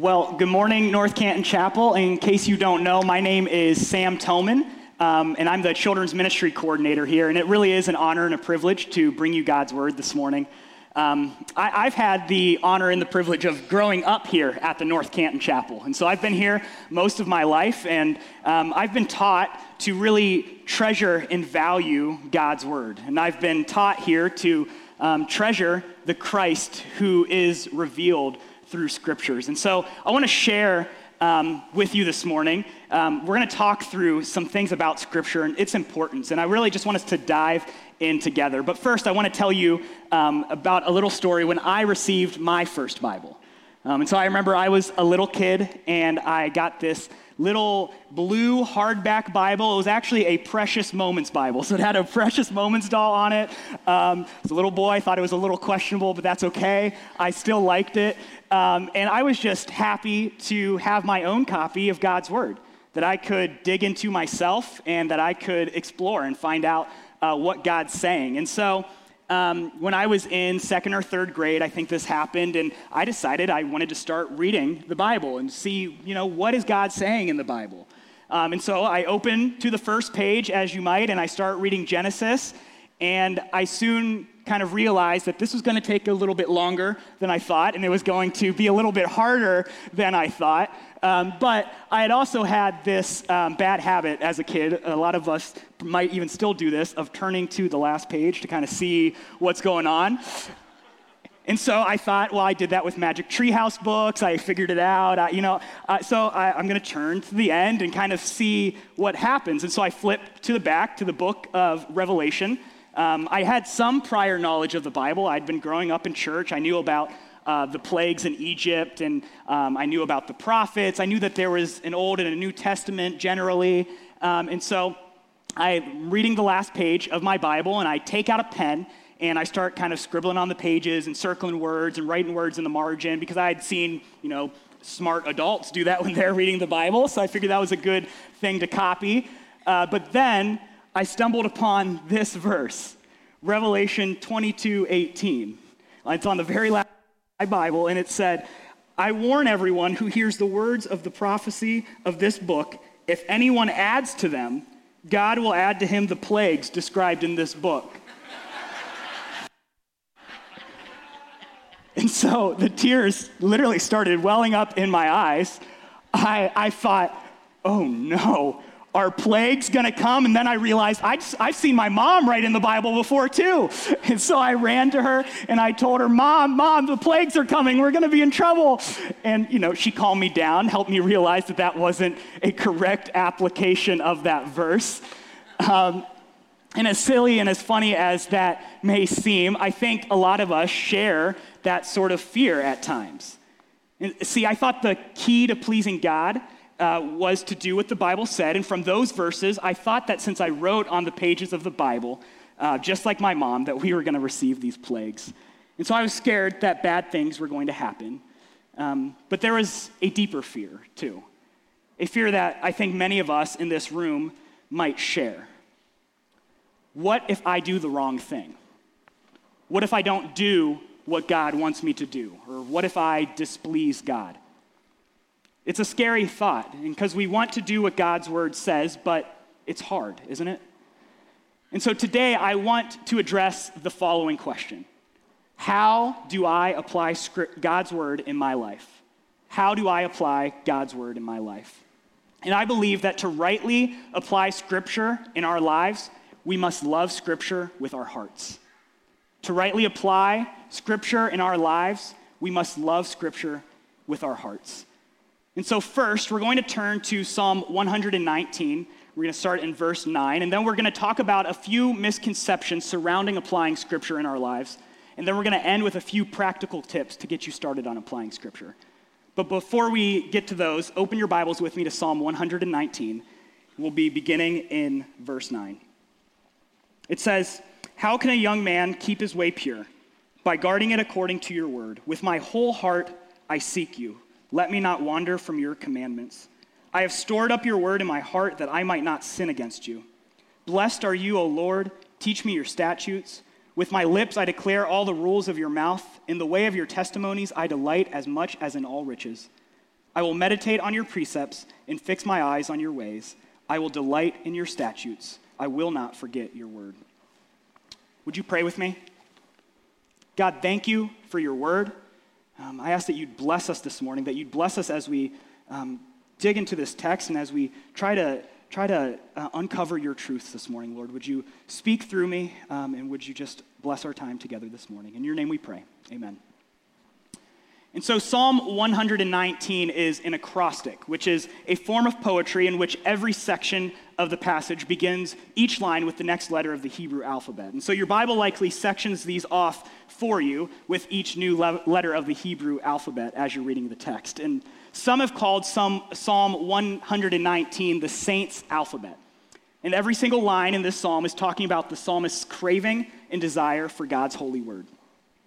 Well, good morning, North Canton Chapel. In case you don't know, my name is Sam Thoman, um, and I'm the Children's Ministry Coordinator here. And it really is an honor and a privilege to bring you God's Word this morning. Um, I, have had the honor and the privilege of growing up here at the North Canton Chapel. And so I've been here most of my life, and um, I've been taught to really treasure and value God's Word. And I've been taught here to um, treasure the Christ who is revealed through scriptures. And so I want to share um, with you this morning. Um, we're going to talk through some things about scripture and its importance. And I really just want us to dive in together. But first, I want to tell you um, about a little story when I received my first Bible. Um, and so I remember I was a little kid and I got this little blue hardback Bible. It was actually a Precious Moments Bible. So it had a Precious Moments doll on it. Um, as a little boy, I thought it was a little questionable, but that's okay. I still liked it. Um, and I was just happy to have my own copy of God's Word that I could dig into myself and that I could explore and find out uh, what God's saying. And so um, when I was in second or third grade, I think this happened, and I decided I wanted to start reading the Bible and see, you know, what is God saying in the Bible. Um, and so I open to the first page, as you might, and I start reading Genesis, and I soon kind of realized that this was going to take a little bit longer than I thought, and it was going to be a little bit harder than I thought. Um, but I had also had this um, bad habit as a kid. A lot of us might even still do this of turning to the last page to kind of see what's going on. And so I thought, well, I did that with Magic Treehouse books. I figured it out. I, you know, uh, so I, am going to turn to the end and kind of see what happens. And so I flip to the back to the book of Revelation. Um, I had some prior knowledge of the Bible. I'd been growing up in church. I knew about uh, the plagues in Egypt, and um, I knew about the prophets. I knew that there was an Old and a New Testament generally. Um, and so I'm reading the last page of my Bible, and I take out a pen and I start kind of scribbling on the pages and circling words and writing words in the margin because I had seen, you know, smart adults do that when they're reading the Bible. So I figured that was a good thing to copy. Uh, but then I stumbled upon this verse, Revelation 22 18. It's on the very last of my Bible, and it said, I warn everyone who hears the words of the prophecy of this book, if anyone adds to them, God will add to him the plagues described in this book. and so the tears literally started welling up in my eyes. I, I thought, oh no, are plagues going to come? And then I realized i have seen my mom write in the Bible before too. And so I ran to her and I told her, Mom, Mom, the plagues are coming. We're going to be in trouble. And, you know, she calmed me down, helped me realize that that wasn't a correct application of that verse. Um, and as silly and as funny as that may seem, I think a lot of us share that sort of fear at times. And see, I thought the key to pleasing God uh, was to do what the Bible said. And from those verses, I thought that since I wrote on the pages of the Bible, uh, just like my mom, that we were going to receive these plagues. And so I was scared that bad things were going to happen. Um, but there was a deeper fear, too. A fear that I think many of us in this room might share. What if I do the wrong thing? What if I don't do what God wants me to do? Or what if I displease God? It's a scary thought because we want to do what God's word says, but it's hard, isn't it? And so today I want to address the following question How do I apply God's word in my life? How do I apply God's word in my life? And I believe that to rightly apply scripture in our lives, we must love scripture with our hearts. To rightly apply scripture in our lives, we must love scripture with our hearts. And so, first, we're going to turn to Psalm 119. We're going to start in verse 9, and then we're going to talk about a few misconceptions surrounding applying Scripture in our lives. and then we're going to end with a few practical tips to get you started on applying Scripture. But before we get to those, open your Bibles with me to Psalm 119. We'll be beginning in verse 9. It says, How can a young man keep his way pure? By guarding it according to your word. With my whole heart I seek you. Let me not wander from your commandments. I have stored up your word in my heart that I might not sin against you. Blessed are you, O Lord. Teach me your statutes. With my lips I declare all the rules of your mouth. In the way of your testimonies I delight as much as in all riches. I will meditate on your precepts and fix my eyes on your ways. I will delight in your statutes. I will not forget your word. Would you pray with me? God, thank you for your word. Um, I ask that you'd bless us this morning, that you'd bless us as we um, dig into this text and as we try to try to uh, uncover your truths this morning, Lord. Would you speak through me um, and would you just bless our time together this morning? In your name we pray. Amen. And so Psalm 119 is an acrostic, which is a form of poetry in which every section of the passage begins each line with the next letter of the Hebrew alphabet. And so your Bible likely sections these off for you with each new le- letter of the Hebrew alphabet as you're reading the text. And some have called some, Psalm 119 the saint's alphabet. And every single line in this psalm is talking about the psalmist's craving and desire for God's holy word.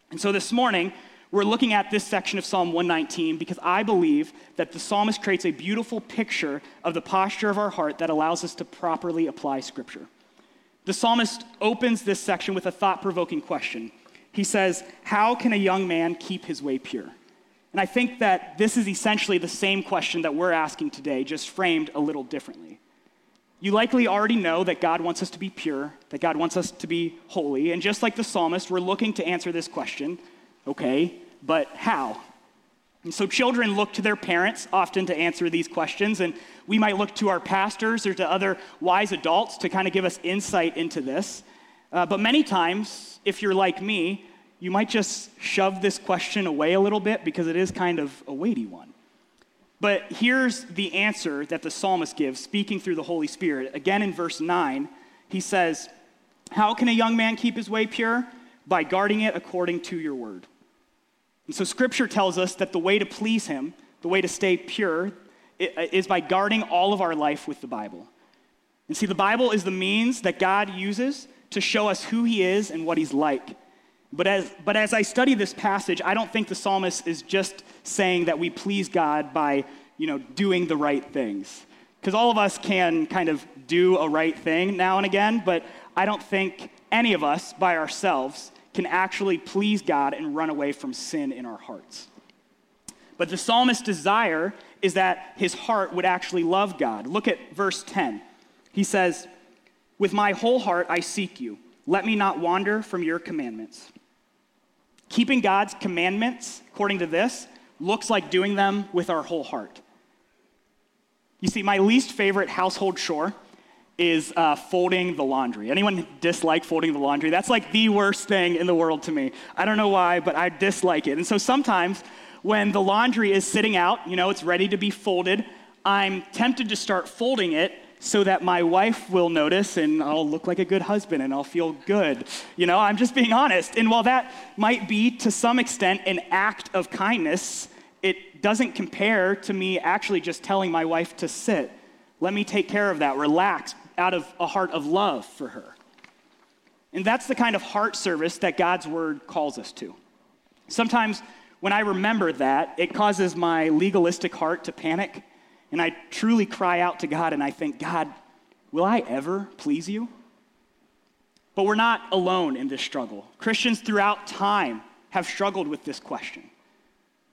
And so this morning, we're looking at this section of Psalm 119 because I believe that the psalmist creates a beautiful picture of the posture of our heart that allows us to properly apply Scripture. The psalmist opens this section with a thought provoking question. He says, How can a young man keep his way pure? And I think that this is essentially the same question that we're asking today, just framed a little differently. You likely already know that God wants us to be pure, that God wants us to be holy. And just like the psalmist, we're looking to answer this question okay, but how? And so children look to their parents often to answer these questions, and we might look to our pastors or to other wise adults to kind of give us insight into this. Uh, but many times, if you're like me, you might just shove this question away a little bit because it is kind of a weighty one. But here's the answer that the psalmist gives, speaking through the Holy Spirit. Again, in verse 9, he says, How can a young man keep his way pure? By guarding it according to your word. And so, scripture tells us that the way to please him, the way to stay pure, uh, is by guarding all of our life with the Bible. And see, the Bible is the means that God uses to show us who he is and what he's like. But as, but as I study this passage, I don't think the psalmist is just saying that we please God by, you know, doing the right things. Because all of us can kind of do a right thing now and again, but I don't think any of us by ourselves can actually please God and run away from sin in our hearts. But the psalmist's desire is that his heart would actually love God. Look at verse 10. He says, With my whole heart I seek you. Let me not wander from your commandments. Keeping God's commandments, according to this, looks like doing them with our whole heart. You see, my least favorite household chore is uh, folding the laundry. Anyone dislike folding the laundry? That's like the worst thing in the world to me. I don't know why, but I dislike it. And so sometimes when the laundry is sitting out, you know, it's ready to be folded, I'm tempted to start folding it so that my wife will notice and I'll look like a good husband and I'll feel good. You know, I'm just being honest. And while that might be to some extent an act of kindness, it doesn't compare to me actually just telling my wife to sit. Let me take care of that, relax, out of a heart of love for her. And that's the kind of heart service that God's word calls us to. Sometimes when I remember that, it causes my legalistic heart to panic and I truly cry out to God and I think, God, will I ever please you? But we're not alone in this struggle. Christians throughout time have struggled with this question.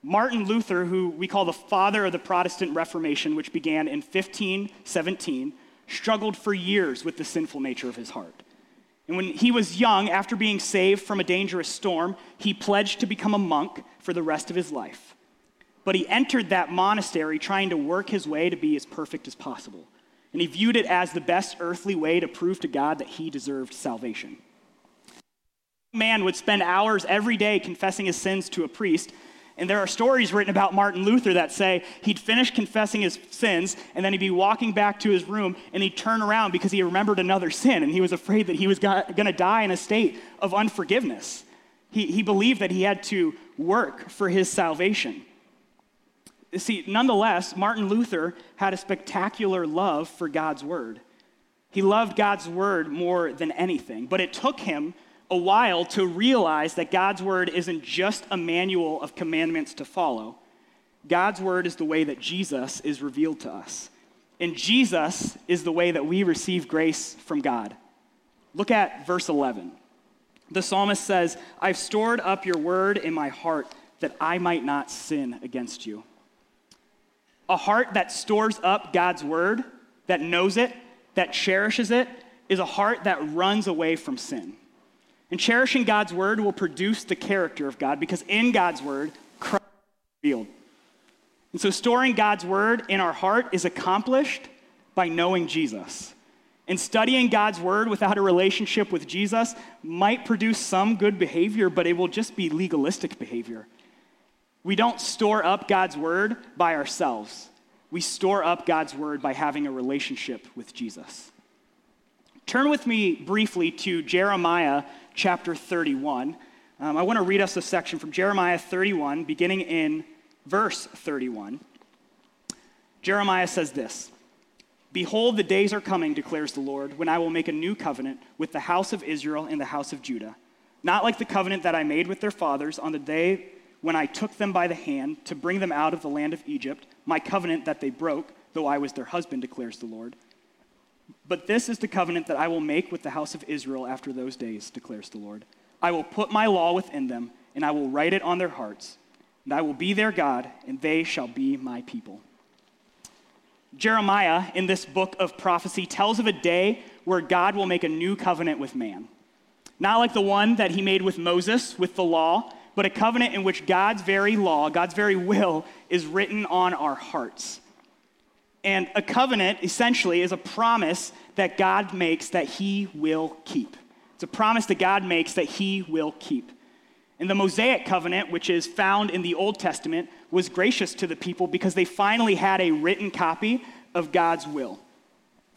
Martin Luther, who we call the father of the Protestant Reformation, which began in 1517, struggled for years with the sinful nature of his heart. And when he was young, after being saved from a dangerous storm, he pledged to become a monk for the rest of his life. But he entered that monastery trying to work his way to be as perfect as possible. And he viewed it as the best earthly way to prove to God that he deserved salvation. Man would spend hours every day confessing his sins to a priest. And there are stories written about Martin Luther that say he'd finish confessing his sins and then he'd be walking back to his room and he'd turn around because he remembered another sin and he was afraid that he was going to die in a state of unforgiveness. He, he believed that he had to work for his salvation. See, nonetheless, Martin Luther had a spectacular love for God's word. He loved God's word more than anything, but it took him a while to realize that God's word isn't just a manual of commandments to follow. God's word is the way that Jesus is revealed to us. And Jesus is the way that we receive grace from God. Look at verse 11. The psalmist says, I've stored up your word in my heart that I might not sin against you. A heart that stores up God's word, that knows it, that cherishes it, is a heart that runs away from sin. And cherishing God's word will produce the character of God because in God's word, Christ is revealed. And so storing God's word in our heart is accomplished by knowing Jesus. And studying God's word without a relationship with Jesus might produce some good behavior, but it will just be legalistic behavior. We don't store up God's word by ourselves. We store up God's word by having a relationship with Jesus. Turn with me briefly to Jeremiah chapter 31. Um, I want to read us a section from Jeremiah 31, beginning in verse 31. Jeremiah says this Behold, the days are coming, declares the Lord, when I will make a new covenant with the house of Israel and the house of Judah. Not like the covenant that I made with their fathers on the day when I took them by the hand to bring them out of the land of Egypt, my covenant that they broke, though I was their husband, declares the Lord. But this is the covenant that I will make with the house of Israel after those days, declares the Lord. I will put my law within them, and I will write it on their hearts, and I will be their God, and they shall be my people. Jeremiah, in this book of prophecy, tells of a day where God will make a new covenant with man. Not like the one that he made with Moses, with the law, but a covenant in which God's very law, God's very will, is written on our hearts. And a covenant essentially is a promise that God makes that he will keep. It's a promise that God makes that he will keep. And the Mosaic covenant, which is found in the Old Testament, was gracious to the people because they finally had a written copy of God's will.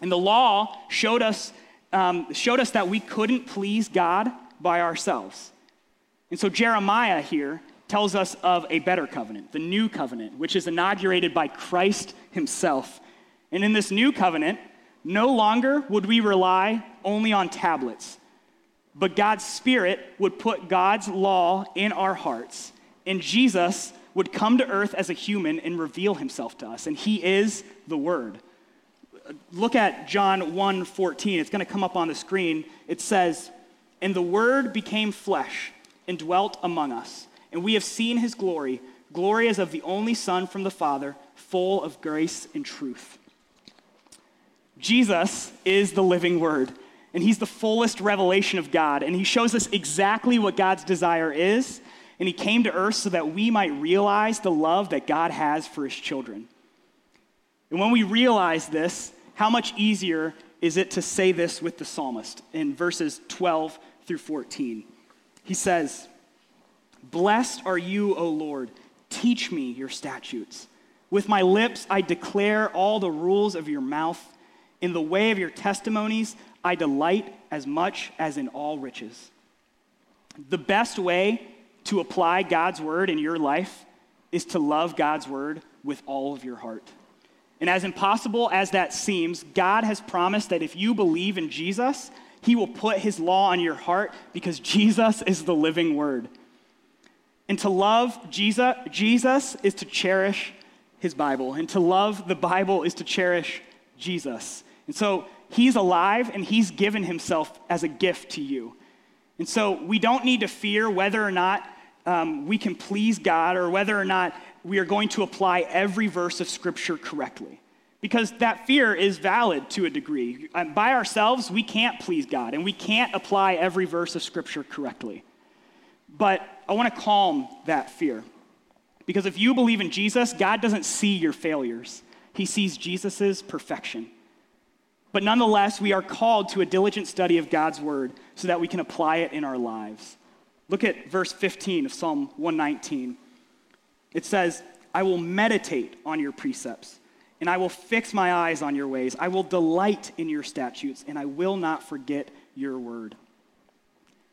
And the law showed us, um, showed us that we couldn't please God by ourselves. And so Jeremiah here tells us of a better covenant, the new covenant, which is inaugurated by Christ himself. And in this new covenant, no longer would we rely only on tablets, but God's Spirit would put God's law in our hearts, and Jesus would come to earth as a human and reveal himself to us, and he is the Word. Look at John 1 14. It's going to come up on the screen. It says, And the Word became flesh and dwelt among us and we have seen his glory, glory as of the only Son from the Father, full of grace and truth. Jesus is the living word, and he's the fullest revelation of God, and he shows us exactly what God's desire is, and he came to earth so that we might realize the love that God has for his children. And when we realize this, how much easier is it to say this with the psalmist in verses 12 through 14? He says, Blessed are you, O Lord. Teach me your statutes. With my lips, I declare all the rules of your mouth. In the way of your testimonies, I delight as much as in all riches. The best way to apply God's word in your life is to love God's word with all of your heart. And as impossible as that seems, God has promised that if you believe in Jesus, he will put his law on your heart because Jesus is the living word. And to love Jesus, Jesus is to cherish his Bible. And to love the Bible is to cherish Jesus. And so he's alive and he's given himself as a gift to you. And so we don't need to fear whether or not um, we can please God or whether or not we are going to apply every verse of Scripture correctly. Because that fear is valid to a degree. By ourselves, we can't please God and we can't apply every verse of Scripture correctly. But I want to calm that fear. Because if you believe in Jesus, God doesn't see your failures, He sees Jesus' perfection. But nonetheless, we are called to a diligent study of God's word so that we can apply it in our lives. Look at verse 15 of Psalm 119. It says, I will meditate on your precepts, and I will fix my eyes on your ways. I will delight in your statutes, and I will not forget your word.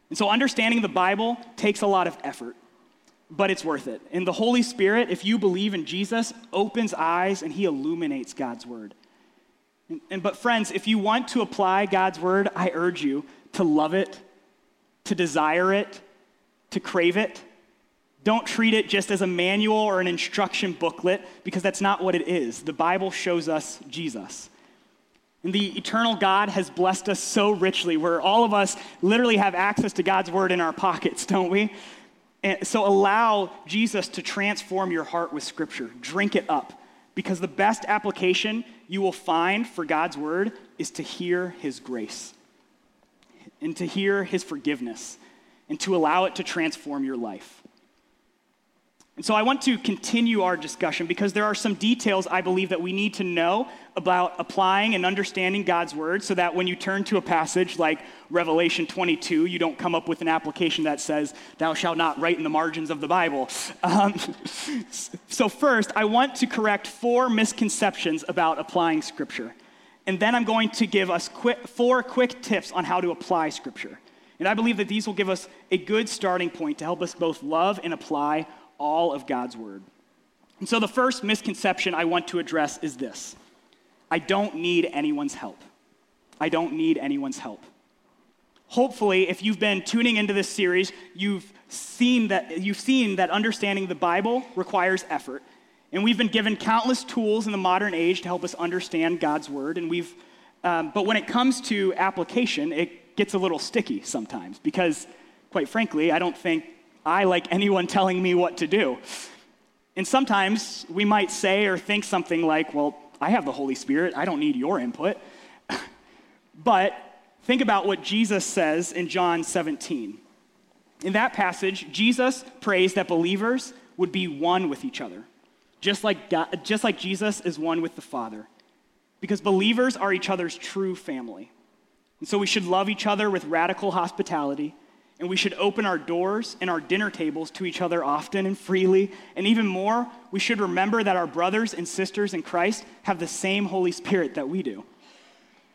And so understanding the Bible takes a lot of effort, but it's worth it. And the Holy Spirit, if you believe in Jesus, opens eyes and he illuminates God's word. And, and, but friends, if you want to apply God's word, I urge you to love it, to desire it, to crave it. Don't treat it just as a manual or an instruction booklet because that's not what it is. The Bible shows us Jesus. And the eternal God has blessed us so richly, where all of us literally have access to God's word in our pockets, don't we? And so allow Jesus to transform your heart with Scripture. Drink it up. Because the best application you will find for God's word is to hear his grace and to hear his forgiveness and to allow it to transform your life. And so I want to continue our discussion because there are some details I believe that we need to know about applying and understanding God's word so that when you turn to a passage like Revelation 22, you don't come up with an application that says, Thou shalt not write in the margins of the Bible. Um, so, first, I want to correct four misconceptions about applying scripture. And then I'm going to give us quick, four quick tips on how to apply scripture. And I believe that these will give us a good starting point to help us both love and apply all of God's word. And so the first misconception I want to address is this I don't need anyone's help. I don't need anyone's help. Hopefully, if you've been tuning into this series, you've seen that, you've seen that understanding the Bible requires effort. And we've been given countless tools in the modern age to help us understand God's word. And we've, um, but when it comes to application, it gets a little sticky sometimes because, quite frankly, I don't think I like anyone telling me what to do. And sometimes we might say or think something like, well, I have the Holy Spirit, I don't need your input. but think about what Jesus says in John 17. In that passage, Jesus prays that believers would be one with each other, just like, God, just like Jesus is one with the Father. Because believers are each other's true family. And so we should love each other with radical hospitality and we should open our doors and our dinner tables to each other often and freely. And even more, we should remember that our brothers and sisters in Christ have the same Holy Spirit that we do.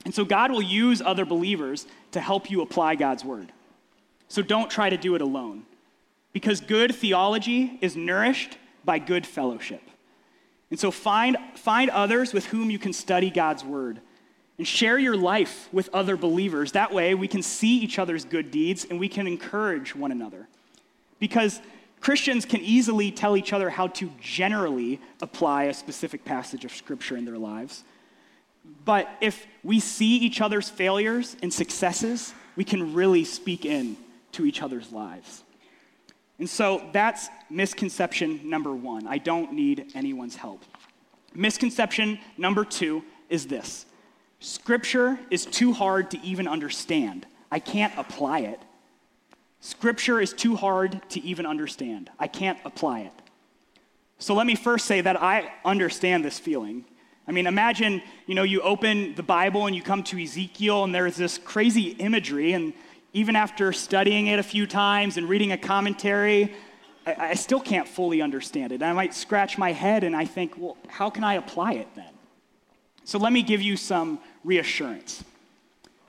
And so God will use other believers to help you apply God's word. So don't try to do it alone, because good theology is nourished by good fellowship. And so find, find others with whom you can study God's word and share your life with other believers. That way, we can see each other's good deeds and we can encourage one another. Because Christians can easily tell each other how to generally apply a specific passage of Scripture in their lives. But if we see each other's failures and successes, we can really speak in to each other's lives. And so that's misconception number one. I don't need anyone's help. Misconception number two is this Scripture is too hard to even understand. I can't apply it. Scripture is too hard to even understand. I can't apply it. So let me first say that I understand this feeling. I mean, imagine, you know, you open the Bible and you come to Ezekiel and there's this crazy imagery, and even after studying it a few times and reading a commentary, I, I still can't fully understand it. I might scratch my head and I think, well, how can I apply it then? So let me give you some reassurance.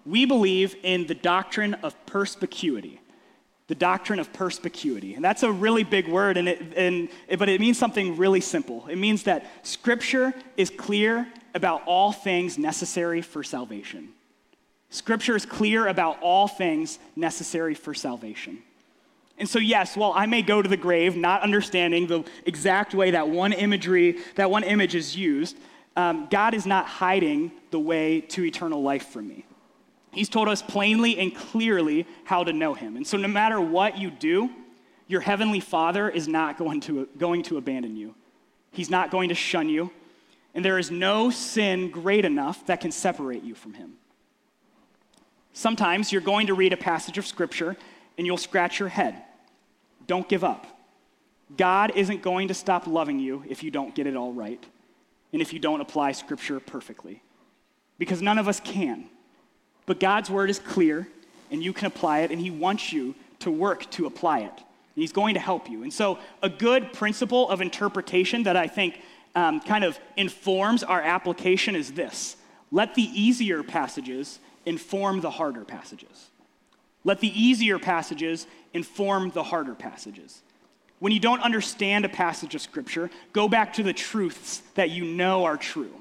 We believe in the doctrine of perspicuity. The doctrine of perspicuity. And that's a really big word, and it, and, but it means something really simple. It means that Scripture is clear about all things necessary for salvation. Scripture is clear about all things necessary for salvation. And so, yes, while I may go to the grave not understanding the exact way that one imagery, that one image is used, um, God is not hiding the way to eternal life from me. He's told us plainly and clearly how to know Him. And so, no matter what you do, your Heavenly Father is not going to, going to abandon you. He's not going to shun you. And there is no sin great enough that can separate you from Him. Sometimes you're going to read a passage of Scripture and you'll scratch your head. Don't give up. God isn't going to stop loving you if you don't get it all right and if you don't apply Scripture perfectly. Because none of us can. But God's word is clear, and you can apply it, and He wants you to work to apply it. And He's going to help you. And so, a good principle of interpretation that I think um, kind of informs our application is this let the easier passages inform the harder passages. Let the easier passages inform the harder passages. When you don't understand a passage of Scripture, go back to the truths that you know are true.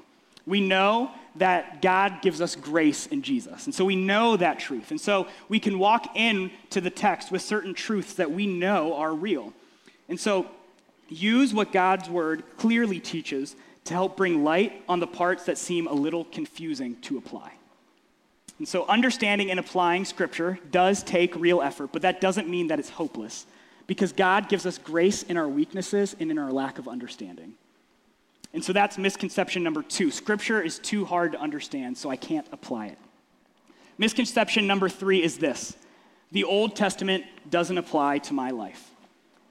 We know that God gives us grace in Jesus. And so we know that truth. And so we can walk into the text with certain truths that we know are real. And so use what God's word clearly teaches to help bring light on the parts that seem a little confusing to apply. And so understanding and applying scripture does take real effort, but that doesn't mean that it's hopeless because God gives us grace in our weaknesses and in our lack of understanding. And so that's misconception number two. Scripture is too hard to understand, so I can't apply it. Misconception number three is this the Old Testament doesn't apply to my life.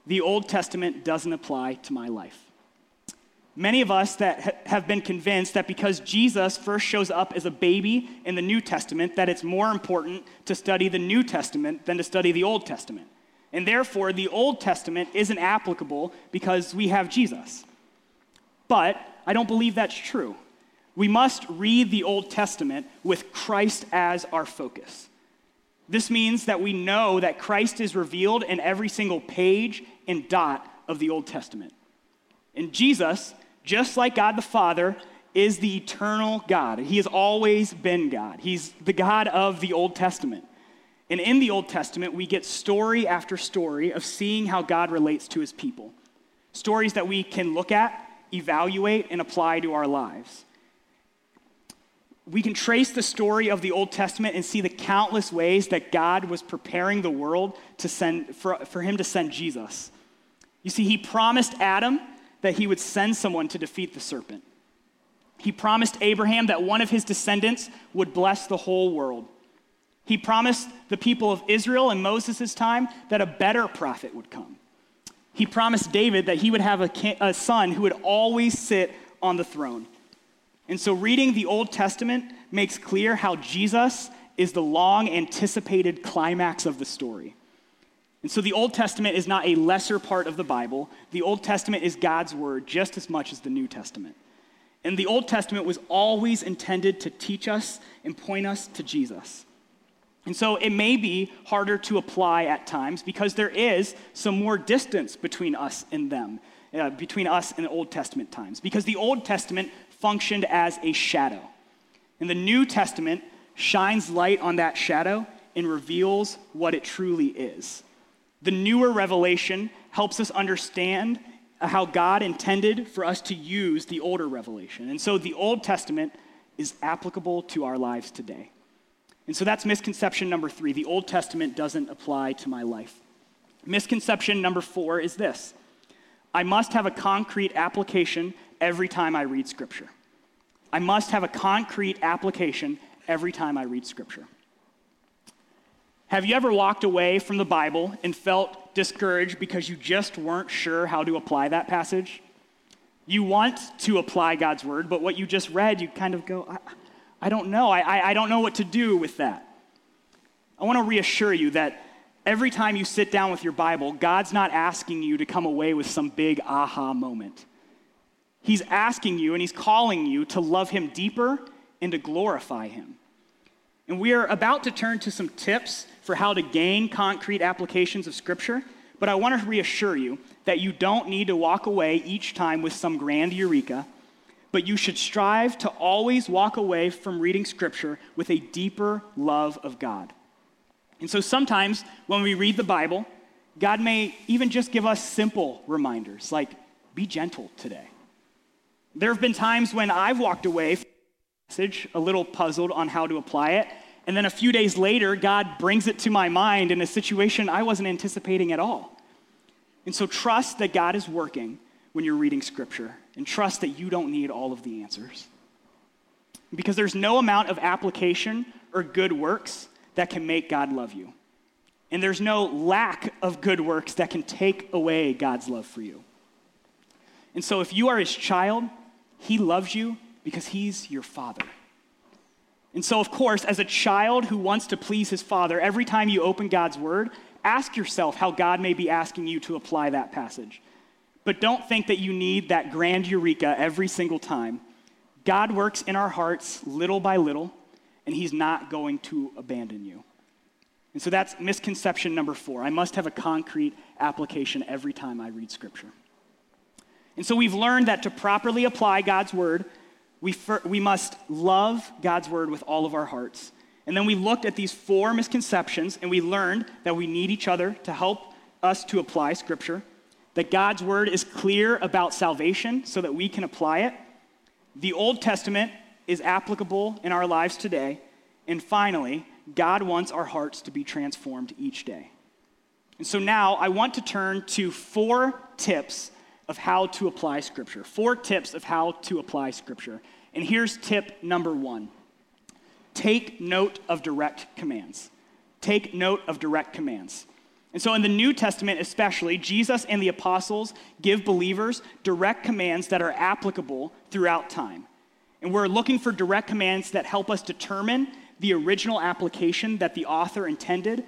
The Old Testament doesn't apply to my life. Many of us that ha- have been convinced that because Jesus first shows up as a baby in the New Testament, that it's more important to study the New Testament than to study the Old Testament. And therefore, the Old Testament isn't applicable because we have Jesus. But I don't believe that's true. We must read the Old Testament with Christ as our focus. This means that we know that Christ is revealed in every single page and dot of the Old Testament. And Jesus, just like God the Father, is the eternal God. He has always been God. He's the God of the Old Testament. And in the Old Testament, we get story after story of seeing how God relates to his people. Stories that we can look at evaluate, and apply to our lives. We can trace the story of the Old Testament and see the countless ways that God was preparing the world to send, for, for him to send Jesus. You see, he promised Adam that he would send someone to defeat the serpent. He promised Abraham that one of his descendants would bless the whole world. He promised the people of Israel in Moses' time that a better prophet would come he promised David that he would have a, son who would always sit on the throne. And so, reading the Old Testament makes clear how Jesus is the long anticipated climax of the story. And so, the Old Testament is not a lesser part of the Bible. The Old Testament is God's word just as much as the New Testament. And the Old Testament was always intended to teach us and point us to Jesus. And so it may be harder to apply at times because there is some more distance between us and them, uh, between us and the Old Testament times, because the Old Testament functioned as a shadow. And the New Testament shines light on that shadow and reveals what it truly is. The newer revelation helps us understand how God intended for us to use the older revelation. And so the Old Testament is applicable to our lives today. And so that's misconception number three. The Old Testament doesn't apply to my life. Misconception number four is this I must have a concrete application every time I read Scripture. I must have a concrete application every time I read Scripture. Have you ever walked away from the Bible and felt discouraged because you just weren't sure how to apply that passage? You want to apply God's word, but what you just read, you kind of go, I don't know. I, I, I don't know what to do with that. I want to reassure you that every time you sit down with your Bible, God's not asking you to come away with some big aha moment. He's asking you and He's calling you to love Him deeper and to glorify Him. And we are about to turn to some tips for how to gain concrete applications of Scripture, but I want to reassure you that you don't need to walk away each time with some grand eureka but you should strive to always walk away from reading Scripture with a deeper love of God. And so sometimes when we read the Bible, God may even just give us simple reminders like, be gentle today. There have been times when I've walked away from the message a little puzzled on how to apply it, and then a few days later, God brings it to my mind in a situation I wasn't anticipating at all. And so trust that God is working when you're reading Scripture and trust that you don't need all of the answers. Because there's no amount of application or good works that can make God love you. And there's no lack of good works that can take away God's love for you. And so if you are his child, he loves you because he's your father. And so, of course, as a child who wants to please his father, every time you open God's word, ask yourself how God may be asking you to apply that passage. But don't think that you need that grand eureka every single time. God works in our hearts little by little, and He's not going to abandon you. And so that's misconception number four. I must have a concrete application every time I read Scripture. And so we've learned that to properly apply God's Word, we, fir- we must love God's Word with all of our hearts. And then we looked at these four misconceptions and we learned that we need each other to help us to apply Scripture, that God's Word is clear about salvation so that we can apply it. The Old Testament is applicable in our lives today. And finally, God wants our hearts to be transformed each day. And so now I want to turn to four tips of how to apply Scripture. Four tips of how to apply Scripture. And here's tip number one take note of direct commands. Take note of direct commands. And so, in the New Testament, especially, Jesus and the apostles give believers direct commands that are applicable throughout time. And we're looking for direct commands that help us determine the original application that the author intended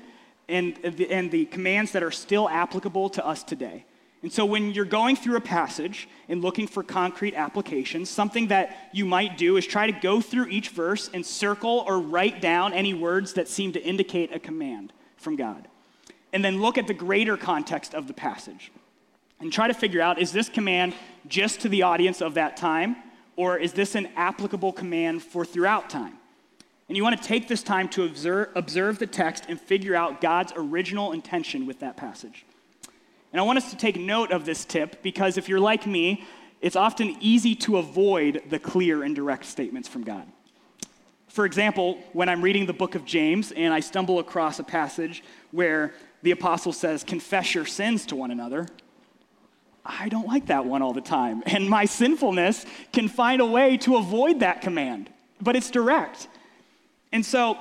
and the, and the commands that are still applicable to us today. And so, when you're going through a passage and looking for concrete applications, something that you might do is try to go through each verse and circle or write down any words that seem to indicate a command from God. And then look at the greater context of the passage and try to figure out is this command just to the audience of that time, or is this an applicable command for throughout time? And you want to take this time to observe, observe the text and figure out God's original intention with that passage. And I want us to take note of this tip because if you're like me, it's often easy to avoid the clear and direct statements from God. For example, when I'm reading the book of James and I stumble across a passage where the apostle says, Confess your sins to one another, I don't like that one all the time. And my sinfulness can find a way to avoid that command, but it's direct. And so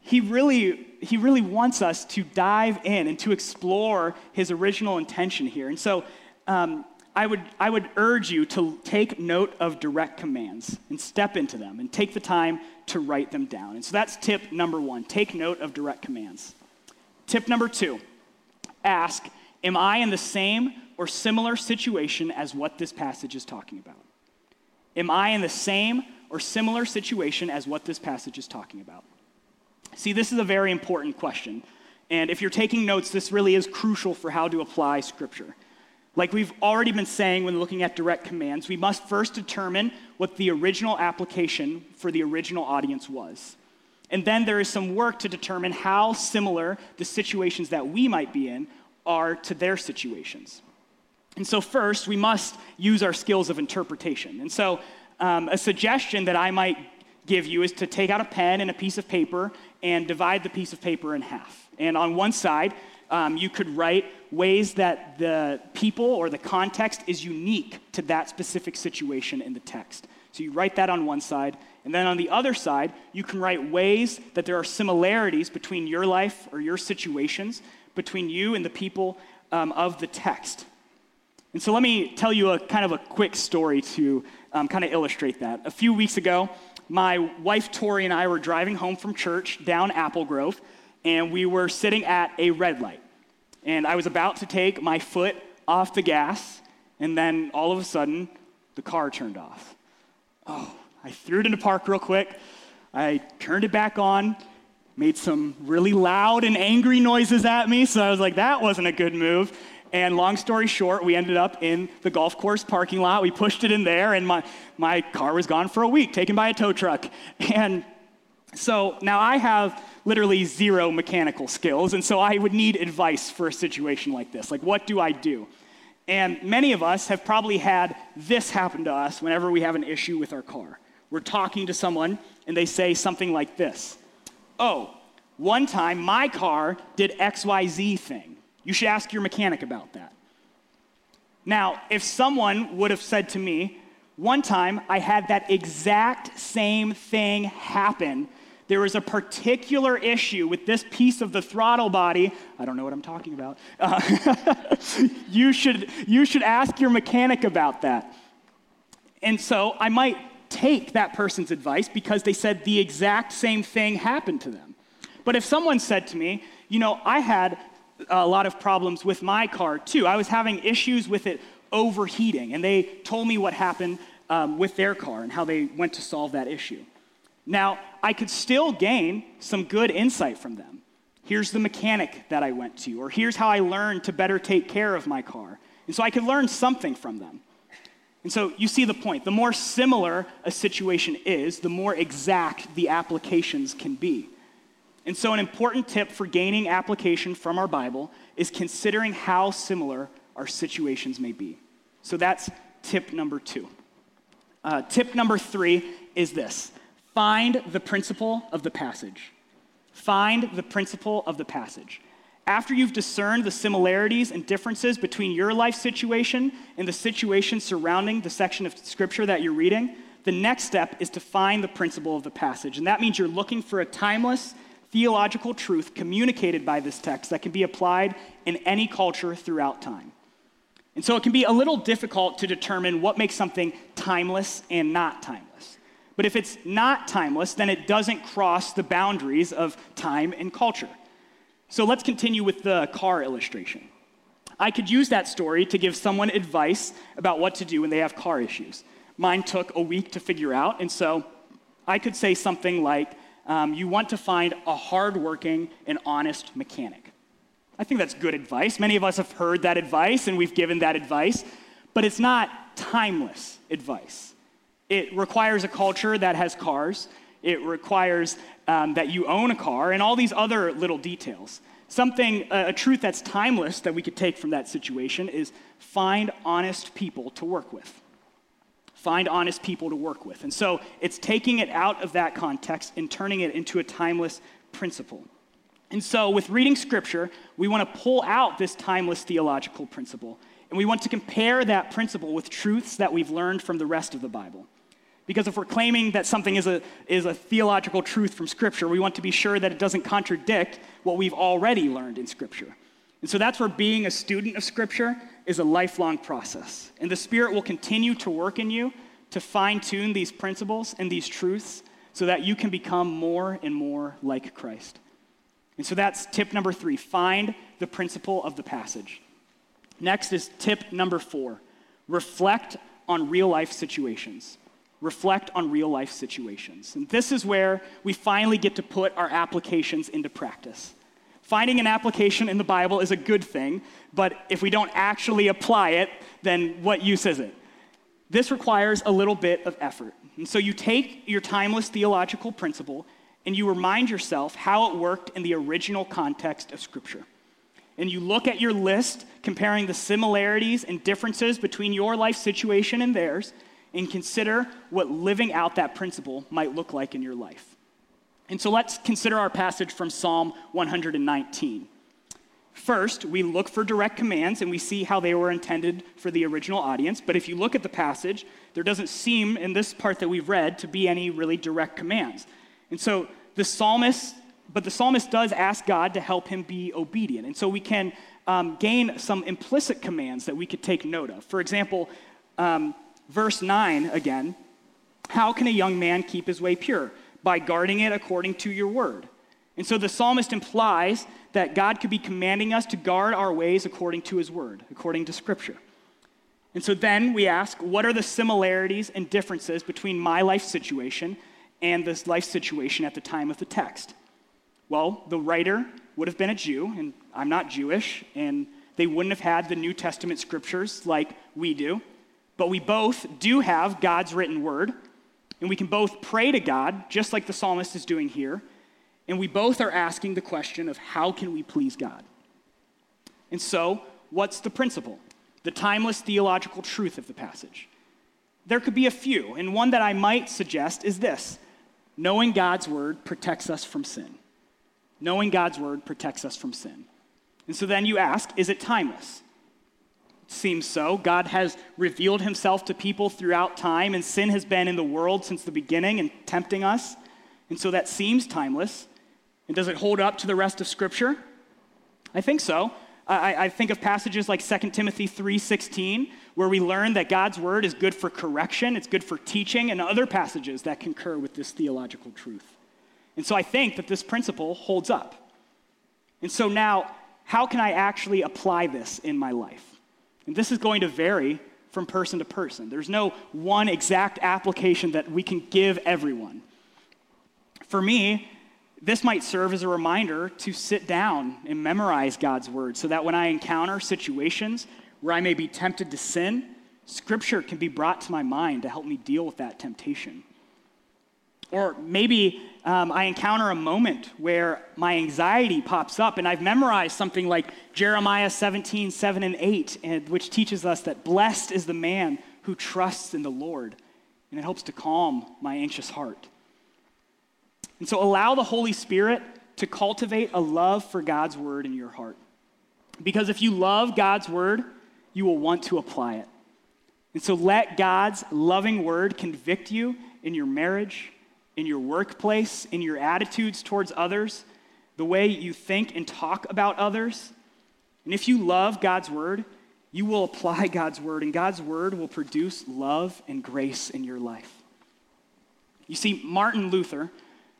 he really, he really wants us to dive in and to explore his original intention here. And so um, I, would, I would urge you to take note of direct commands and step into them and take the time to write them down. And so that's tip number one take note of direct commands. Tip number two ask, Am I in the same or similar situation as what this passage is talking about? Am I in the same or similar situation as what this passage is talking about? See, this is a very important question. And if you're taking notes, this really is crucial for how to apply Scripture. Like we've already been saying when looking at direct commands, we must first determine what the original application for the original audience was. And then there is some work to determine how similar the situations that we might be in are to their situations. And so, first, we must use our skills of interpretation. And so, um, a suggestion that I might give you is to take out a pen and a piece of paper and divide the piece of paper in half. And on one side, um, you could write ways that the people or the context is unique to that specific situation in the text. So you write that on one side. And then on the other side, you can write ways that there are similarities between your life or your situations, between you and the people um, of the text. And so let me tell you a kind of a quick story to um, kind of illustrate that. A few weeks ago, my wife Tori and I were driving home from church down Apple Grove, and we were sitting at a red light. And I was about to take my foot off the gas, and then all of a sudden, the car turned off. Oh, I threw it into park real quick. I turned it back on, made some really loud and angry noises at me, so I was like, that wasn't a good move. And long story short, we ended up in the golf course parking lot. We pushed it in there, and my, my car was gone for a week, taken by a tow truck. And so now I have literally zero mechanical skills, and so I would need advice for a situation like this. Like, what do I do? And many of us have probably had this happen to us whenever we have an issue with our car. We're talking to someone, and they say something like this Oh, one time my car did XYZ thing. You should ask your mechanic about that. Now, if someone would have said to me, one time I had that exact same thing happen. There was a particular issue with this piece of the throttle body. I don't know what I'm talking about. Uh, you, should, you should ask your mechanic about that. And so I might take that person's advice because they said the exact same thing happened to them. But if someone said to me, you know, I had a lot of problems with my car too. I was having issues with it overheating, and they told me what happened um, with their car and how they went to solve that issue. Now, I could still gain some good insight from them. Here's the mechanic that I went to, or here's how I learned to better take care of my car. And so I could learn something from them. And so you see the point. The more similar a situation is, the more exact the applications can be. And so, an important tip for gaining application from our Bible is considering how similar our situations may be. So, that's tip number two. Uh, tip number three is this find the principle of the passage. Find the principle of the passage. After you've discerned the similarities and differences between your life situation and the situation surrounding the section of scripture that you're reading, the next step is to find the principle of the passage. And that means you're looking for a timeless theological truth communicated by this text that can be applied in any culture throughout time. And so it can be a little difficult to determine what makes something timeless and not timeless. But if it's not timeless, then it doesn't cross the boundaries of time and culture. So let's continue with the car illustration. I could use that story to give someone advice about what to do when they have car issues. Mine took a week to figure out, and so I could say something like, um, You want to find a hardworking and honest mechanic. I think that's good advice. Many of us have heard that advice, and we've given that advice, but it's not timeless advice. It requires a culture that has cars, it requires um, that you own a car, and all these other little details. Something, a, a truth that's timeless that we could take from that situation is find honest people to work with. Find honest people to work with. And so it's taking it out of that context and turning it into a timeless principle. And so, with reading scripture, we want to pull out this timeless theological principle, and we want to compare that principle with truths that we've learned from the rest of the Bible. Because if we're claiming that something is a, is a theological truth from Scripture, we want to be sure that it doesn't contradict what we've already learned in Scripture. And so that's where being a student of Scripture is a lifelong process. And the Spirit will continue to work in you to fine tune these principles and these truths so that you can become more and more like Christ. And so that's tip number three find the principle of the passage. Next is tip number four reflect on real life situations reflect on real life situations. And this is where we finally get to put our applications into practice. Finding an application in the Bible is a good thing, but if we don't actually apply it, then what use is it? This requires a little bit of effort. And so you take your timeless theological principle and you remind yourself how it worked in the original context of Scripture. And you look at your list, comparing the similarities and differences between your life situation and theirs, and consider what living out that principle might look like in your life. And so let's consider our passage from Psalm 119. First, we look for direct commands and we see how they were intended for the original audience. But if you look at the passage, there doesn't seem, in this part that we've read, to be any really direct commands. And so the psalmist, but the psalmist does ask God to help him be obedient. And so we can um, gain some implicit commands that we could take note of. For example, um, Verse 9 again How can a young man keep his way pure? By guarding it according to your word. And so the psalmist implies that God could be commanding us to guard our ways according to his word, according to scripture. And so then we ask, what are the similarities and differences between my life situation and this life situation at the time of the text? Well, the writer would have been a Jew, and I'm not Jewish, and they wouldn't have had the New Testament scriptures like we do. But we both do have God's written word, and we can both pray to God, just like the psalmist is doing here, and we both are asking the question of how can we please God? And so, what's the principle? The timeless theological truth of the passage. There could be a few, and one that I might suggest is this knowing God's word protects us from sin. Knowing God's word protects us from sin. And so then you ask, is it timeless? Seems so. God has revealed himself to people throughout time, and sin has been in the world since the beginning and tempting us. And so that seems timeless. And does it hold up to the rest of Scripture? I think so. I, I think of passages like 2 Timothy 3:16, where we learn that God's word is good for correction, it's good for teaching, and other passages that concur with this theological truth. And so I think that this principle holds up. And so now, how can I actually apply this in my life? And this is going to vary from person to person. There's no one exact application that we can give everyone. For me, this might serve as a reminder to sit down and memorize God's word so that when I encounter situations where I may be tempted to sin, scripture can be brought to my mind to help me deal with that temptation. Or maybe um, I encounter a moment where my anxiety pops up and I've memorized something like Jeremiah 17, 7 and 8, and, which teaches us that blessed is the man who trusts in the Lord. And it helps to calm my anxious heart. And so allow the Holy Spirit to cultivate a love for God's word in your heart. Because if you love God's word, you will want to apply it. And so let God's loving word convict you in your marriage, in your workplace, in your attitudes towards others, the way you think and talk about others. And if you love God's word, you will apply God's word, and God's word will produce love and grace in your life. You see, Martin Luther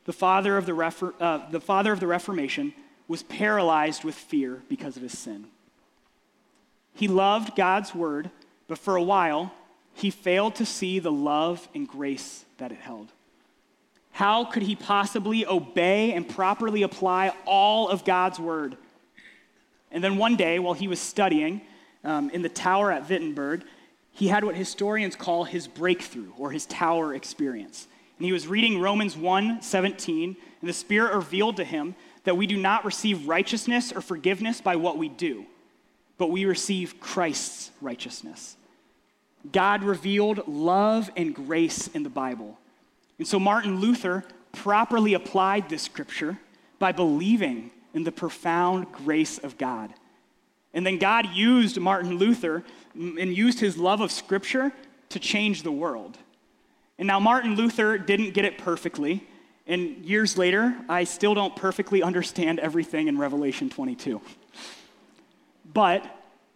the father of the, Refor- uh, the father of the Reformation, was paralyzed with fear because of his sin. He loved God's word, but for a while, he failed to see the love and grace that it held. How could he possibly obey and properly apply all of God's word? And then one day, while he was studying um, in the tower at Wittenberg, he had what historians call his breakthrough or his tower experience. And he was reading Romans 1 17, and the Spirit revealed to him that we do not receive righteousness or forgiveness by what we do, but we receive Christ's righteousness. God revealed love and grace in the Bible. And so Martin Luther properly applied this scripture by believing in the profound grace of God. And then God used Martin Luther and used his love of scripture to change the world. And now, Martin Luther didn't get it perfectly. And years later, I still don't perfectly understand everything in Revelation 22. But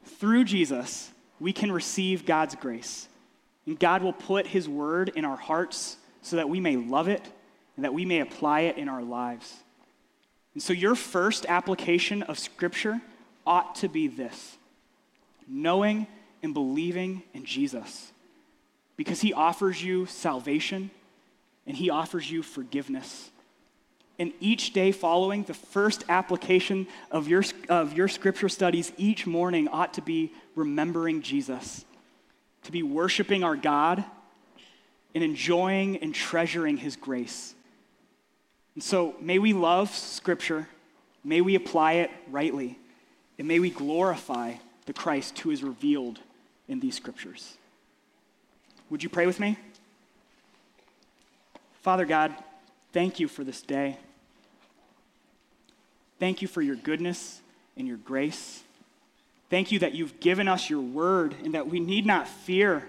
through Jesus, we can receive God's grace. And God will put his word in our hearts so that we may love it and that we may apply it in our lives. And so, your first application of Scripture ought to be this knowing and believing in Jesus because he offers you salvation and he offers you forgiveness. And each day following, the first application of your, of your scripture studies each morning ought to be remembering Jesus, to be worshiping our God and enjoying and treasuring his grace. And so may we love scripture, may we apply it rightly, and may we glorify the Christ who is revealed in these scriptures. Would you pray with me? Father God, thank you for this day. Thank you for your goodness and your grace. Thank you that you've given us your word and that we need not fear,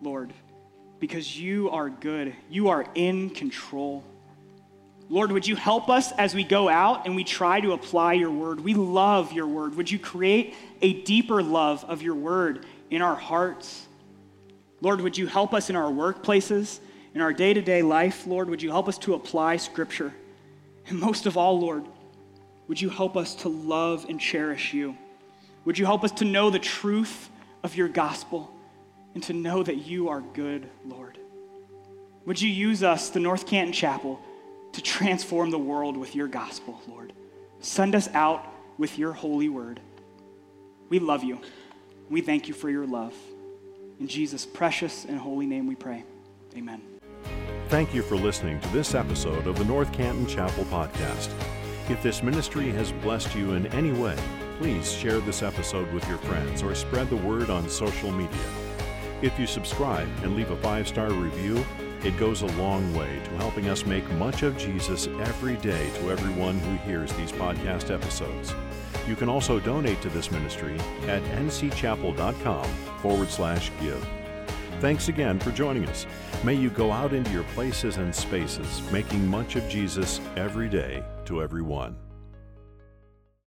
Lord, because you are good. You are in control. Lord, would you help us as we go out and we try to apply your word? We love your word. Would you create a deeper love of your word in our hearts? Lord, would you help us in our workplaces, in our day to day life? Lord, would you help us to apply Scripture? And most of all, Lord, would you help us to love and cherish you? Would you help us to know the truth of your gospel and to know that you are good, Lord? Would you use us, the North Canton Chapel, to transform the world with your gospel, Lord? Send us out with your holy word. We love you. We thank you for your love. In Jesus' precious and holy name we pray. Amen. Thank you for listening to this episode of the North Canton Chapel Podcast. If this ministry has blessed you in any way, please share this episode with your friends or spread the word on social media. If you subscribe and leave a five star review, it goes a long way to helping us make much of Jesus every day to everyone who hears these podcast episodes. You can also donate to this ministry at ncchapel.com forward slash give. Thanks again for joining us. May you go out into your places and spaces, making much of Jesus every day to everyone.